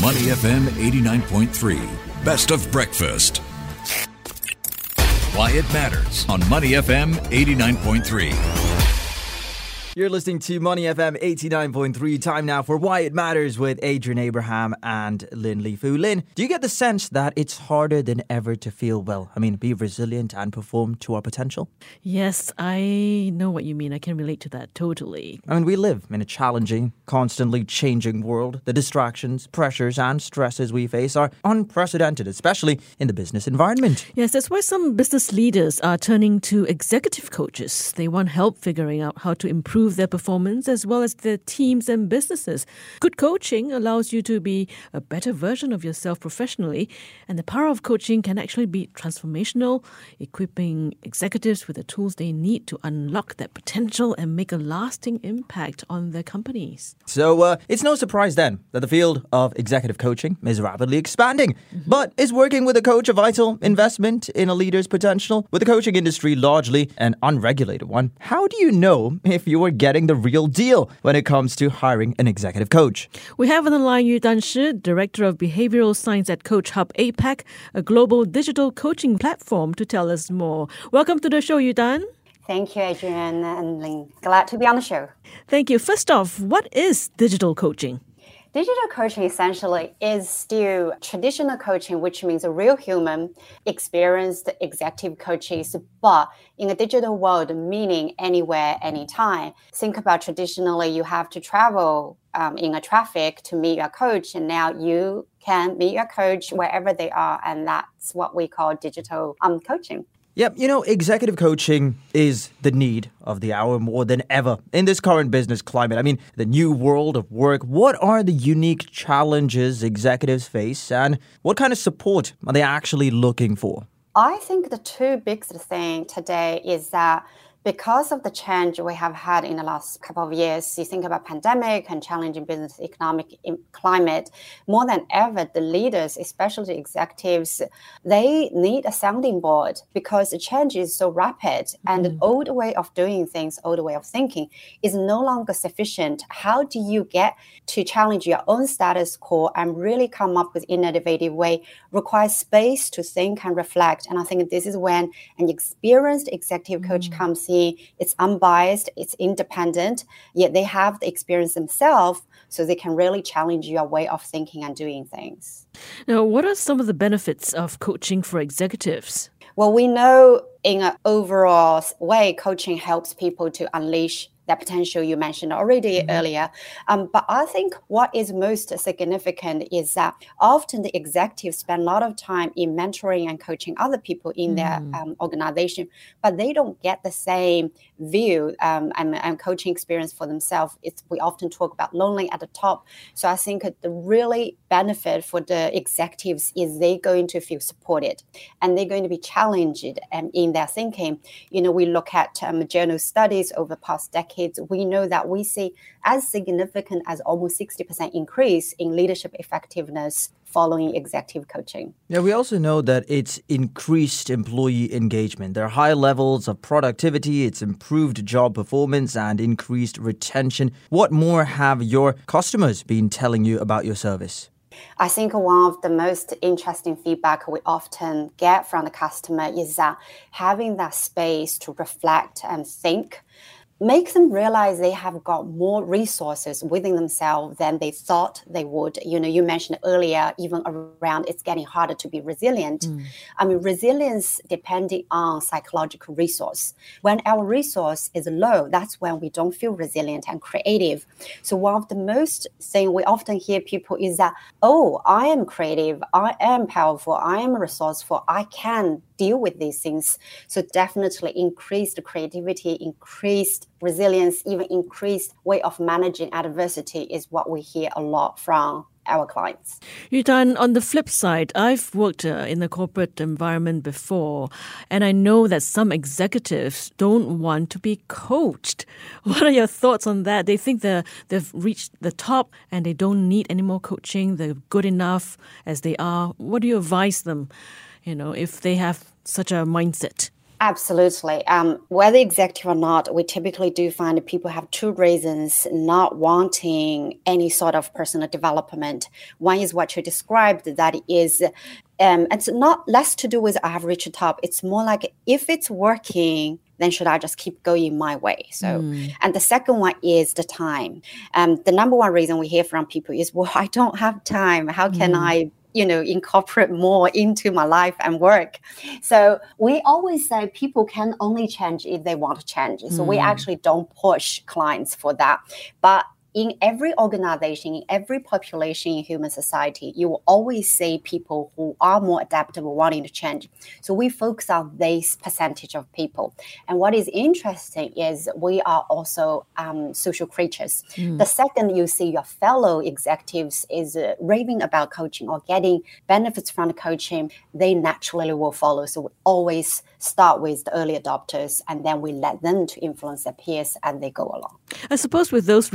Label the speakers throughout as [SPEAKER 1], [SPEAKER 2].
[SPEAKER 1] Money FM 89.3, best of breakfast. Why it matters on Money FM 89.3.
[SPEAKER 2] You're listening to Money FM 89.3. Time now for Why It Matters with Adrian Abraham and Lin Li Fu. Lin, do you get the sense that it's harder than ever to feel well? I mean, be resilient and perform to our potential?
[SPEAKER 3] Yes, I know what you mean. I can relate to that totally.
[SPEAKER 2] I mean, we live in a challenging, constantly changing world. The distractions, pressures, and stresses we face are unprecedented, especially in the business environment.
[SPEAKER 3] Yes, that's why some business leaders are turning to executive coaches. They want help figuring out how to improve improve their performance as well as their teams and businesses. Good coaching allows you to be a better version of yourself professionally, and the power of coaching can actually be transformational, equipping executives with the tools they need to unlock that potential and make a lasting impact on their companies.
[SPEAKER 2] So uh, it's no surprise then that the field of executive coaching is rapidly expanding. Mm-hmm. But is working with a coach a vital investment in a leader's potential? With the coaching industry largely an unregulated one, how do you know if you are are getting the real deal when it comes to hiring an executive coach.
[SPEAKER 3] We have on the line Yu Dan Shi, Director of Behavioral Science at CoachHub APAC, a global digital coaching platform, to tell us more. Welcome to the show, Yu Dan.
[SPEAKER 4] Thank you, Adrian and Ling. Glad to be on the show.
[SPEAKER 3] Thank you. First off, what is digital coaching?
[SPEAKER 4] Digital coaching essentially is still traditional coaching, which means a real human, experienced executive coaches, but in a digital world, meaning anywhere, anytime. Think about traditionally, you have to travel um, in a traffic to meet your coach, and now you can meet your coach wherever they are, and that's what we call digital um, coaching.
[SPEAKER 2] Yep, you know, executive coaching is the need of the hour more than ever in this current business climate. I mean, the new world of work. What are the unique challenges executives face and what kind of support are they actually looking for?
[SPEAKER 4] I think the two biggest thing today is that because of the change we have had in the last couple of years, you think about pandemic and challenging business economic climate, more than ever, the leaders, especially the executives, they need a sounding board because the change is so rapid mm-hmm. and the old way of doing things, old way of thinking is no longer sufficient. How do you get to challenge your own status quo and really come up with innovative way requires space to think and reflect. And I think this is when an experienced executive coach mm-hmm. Comes it's unbiased, it's independent, yet they have the experience themselves so they can really challenge your way of thinking and doing things.
[SPEAKER 3] Now, what are some of the benefits of coaching for executives?
[SPEAKER 4] Well, we know in an overall way, coaching helps people to unleash that potential you mentioned already mm-hmm. earlier. Um, but I think what is most significant is that often the executives spend a lot of time in mentoring and coaching other people in mm-hmm. their um, organization, but they don't get the same view um, and, and, coaching experience for themselves. It's, we often talk about lonely at the top. So I think the really benefit for the executives is they're going to feel supported and they're going to be challenged um, in their thinking. You know, we look at um, journal studies over past decades decades, we know that we see as significant as almost 60% increase in leadership effectiveness following executive coaching.
[SPEAKER 2] Yeah, we also know that it's increased employee engagement. There are high levels of productivity, it's improved job performance, and increased retention. What more have your customers been telling you about your service?
[SPEAKER 4] I think one of the most interesting feedback we often get from the customer is that having that space to reflect and think make them realize they have got more resources within themselves than they thought they would. You know, you mentioned earlier, even around it's getting harder to be resilient. Mm. I mean, resilience depending on psychological resource. When our resource is low, that's when we don't feel resilient and creative. So one of the most thing we often hear people is that, oh, I am creative, I am powerful, I am resourceful, I can deal with these things. So definitely increased creativity, increased resilience, even increased way of managing adversity is what we hear a lot from our clients.
[SPEAKER 3] Yu Dan, on the flip side, I've worked uh, in the corporate environment before, and I know that some executives don't want to be coached. What are your thoughts on that? They think they're, they've reached the top and they don't need any more coaching. They're good enough as they are. What do you advise them? you know, if they have such a mindset?
[SPEAKER 4] Absolutely. Um, whether executive or not, we typically do find that people have two reasons not wanting any sort of personal development. One is what you described, that is, um, it's not less to do with I have reached the top. It's more like if it's working, then should I just keep going my way? So, mm. and the second one is the time. Um, the number one reason we hear from people is, well, I don't have time. How can mm. I you know incorporate more into my life and work. So we always say people can only change if they want to change. So mm. we actually don't push clients for that. But in every organization, in every population in human society, you will always see people who are more adaptable, wanting to change. So we focus on this percentage of people. And what is interesting is we are also um, social creatures. Mm. The second you see your fellow executives is uh, raving about coaching or getting benefits from the coaching, they naturally will follow. So we always start with the early adopters and then we let them to influence their peers and they go along.
[SPEAKER 3] I suppose with those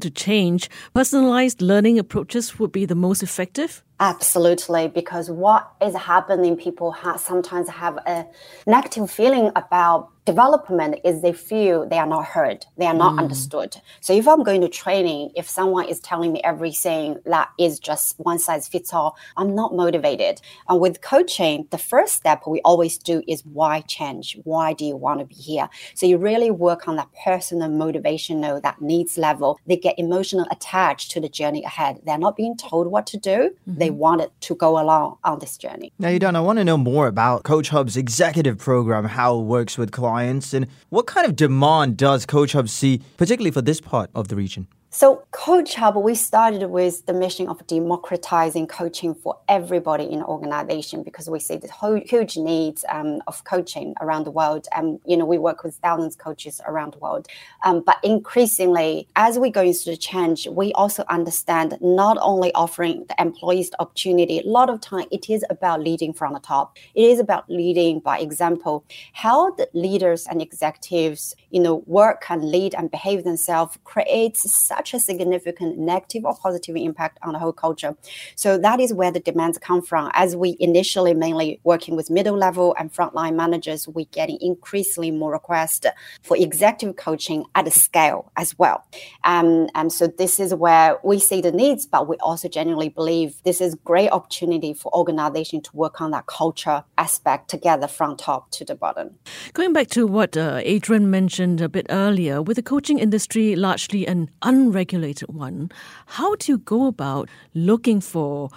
[SPEAKER 3] to change, personalized learning approaches would be the most effective?
[SPEAKER 4] Absolutely, because what is happening, people have, sometimes have a negative feeling about development is they feel they are not heard, they are not mm. understood. So if I'm going to training, if someone is telling me everything that is just one size fits all, I'm not motivated. And with coaching, the first step we always do is why change? Why do you want to be here? So you really work on that personal motivational, that needs level. They get emotional attached to the journey ahead. They're not being told what to do. Mm-hmm. They Mm-hmm. wanted to go along on this journey.
[SPEAKER 2] Now, Yidong, I want to know more about CoachHub's executive program, how it works with clients, and what kind of demand does CoachHub see, particularly for this part of the region?
[SPEAKER 4] So, CoachHub, we started with the mission of democratizing coaching for everybody in organization because we see the huge needs um, of coaching around the world. And, you know, we work with thousands of coaches around the world. Um, but increasingly, as we go into the change, we also understand not only offering the employees the opportunity, a lot of time it is about leading from the top. It is about leading by example. How the leaders and executives, you know, work and lead and behave themselves creates such such a significant negative or positive impact on the whole culture. So that is where the demands come from. As we initially mainly working with middle level and frontline managers, we're getting increasingly more requests for executive coaching at a scale as well. Um, and so this is where we see the needs, but we also genuinely believe this is great opportunity for organization to work on that culture aspect together from top to the bottom.
[SPEAKER 3] Going back to what uh, Adrian mentioned a bit earlier, with the coaching industry largely an un unregulated one, how do you go about looking for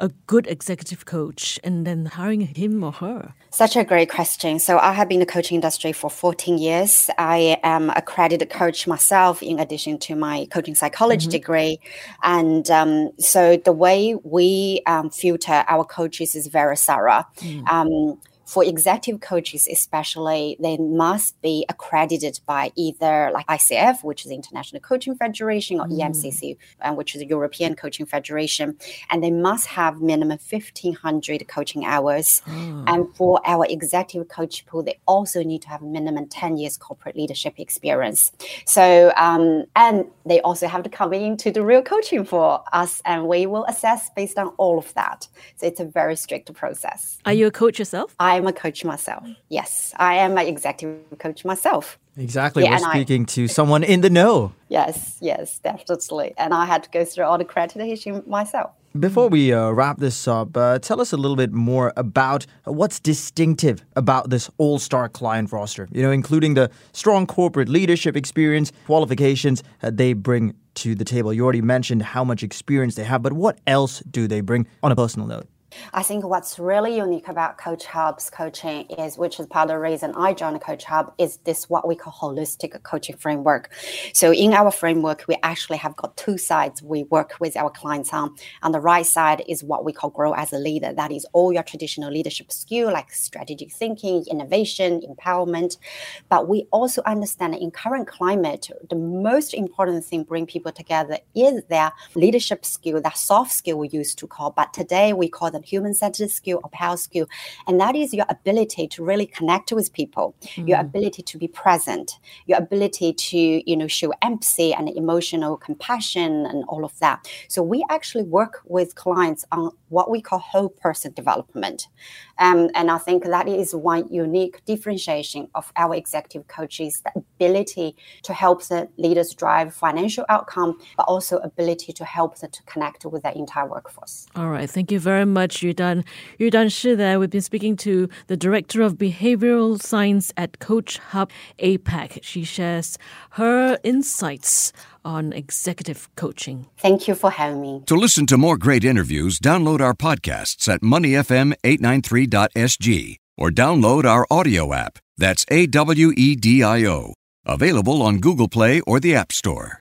[SPEAKER 3] a good executive coach and then hiring him or her?
[SPEAKER 4] Such a great question. So, I have been in the coaching industry for 14 years. I am accredited coach myself, in addition to my coaching psychology mm-hmm. degree. And um, so, the way we um, filter our coaches is very thorough. Mm. Um, for executive coaches especially they must be accredited by either like icf which is the international coaching federation or mm. emcc uh, which is the european coaching federation and they must have minimum 1500 coaching hours. Oh. and for our executive coach pool they also need to have minimum 10 years corporate leadership experience. So um, and they also have to come into the real coaching for us and we will assess based on all of that. So it's a very strict process.
[SPEAKER 3] Are you a coach yourself?
[SPEAKER 4] I am a coach myself. Yes, I am an executive coach myself.
[SPEAKER 2] Exactly. Yeah, We're speaking I, to someone in the know.
[SPEAKER 4] Yes, yes, definitely. And I had to go through all the accreditation myself.
[SPEAKER 2] Before we uh, wrap this up, uh, tell us a little bit more about what's distinctive about this all star client roster, you know, including the strong corporate leadership experience, qualifications uh, they bring to the table. You already mentioned how much experience they have, but what else do they bring on a personal note?
[SPEAKER 4] I think what's really unique about CoachHub's coaching is, which is part of the reason I joined CoachHub, is this what we call holistic coaching framework. So in our framework, we actually have got two sides we work with our clients on. On the right side is what we call grow as a leader. That is all your traditional leadership skill like strategic thinking, innovation, empowerment. But we also understand in current climate, the most important thing bring people together is their leadership skill, that soft skill we used to call, but today we call them human centered skill or power skill. And that is your ability to really connect with people, mm-hmm. your ability to be present, your ability to, you know, show empathy and emotional compassion and all of that. So we actually work with clients on what we call whole person development. Um, and I think that is one unique differentiation of our executive coaches, the ability to help the leaders drive financial outcome, but also ability to help them to connect with the entire workforce.
[SPEAKER 3] All right. Thank you very much, Yu Dan. Yudan Shi there. We've been speaking to the Director of Behavioral Science at CoachHub APAC. She shares her insights on executive coaching.
[SPEAKER 4] Thank you for having me.
[SPEAKER 1] To listen to more great interviews, download our podcasts at moneyfm893.sg or download our audio app. That's A W E D I O. Available on Google Play or the App Store.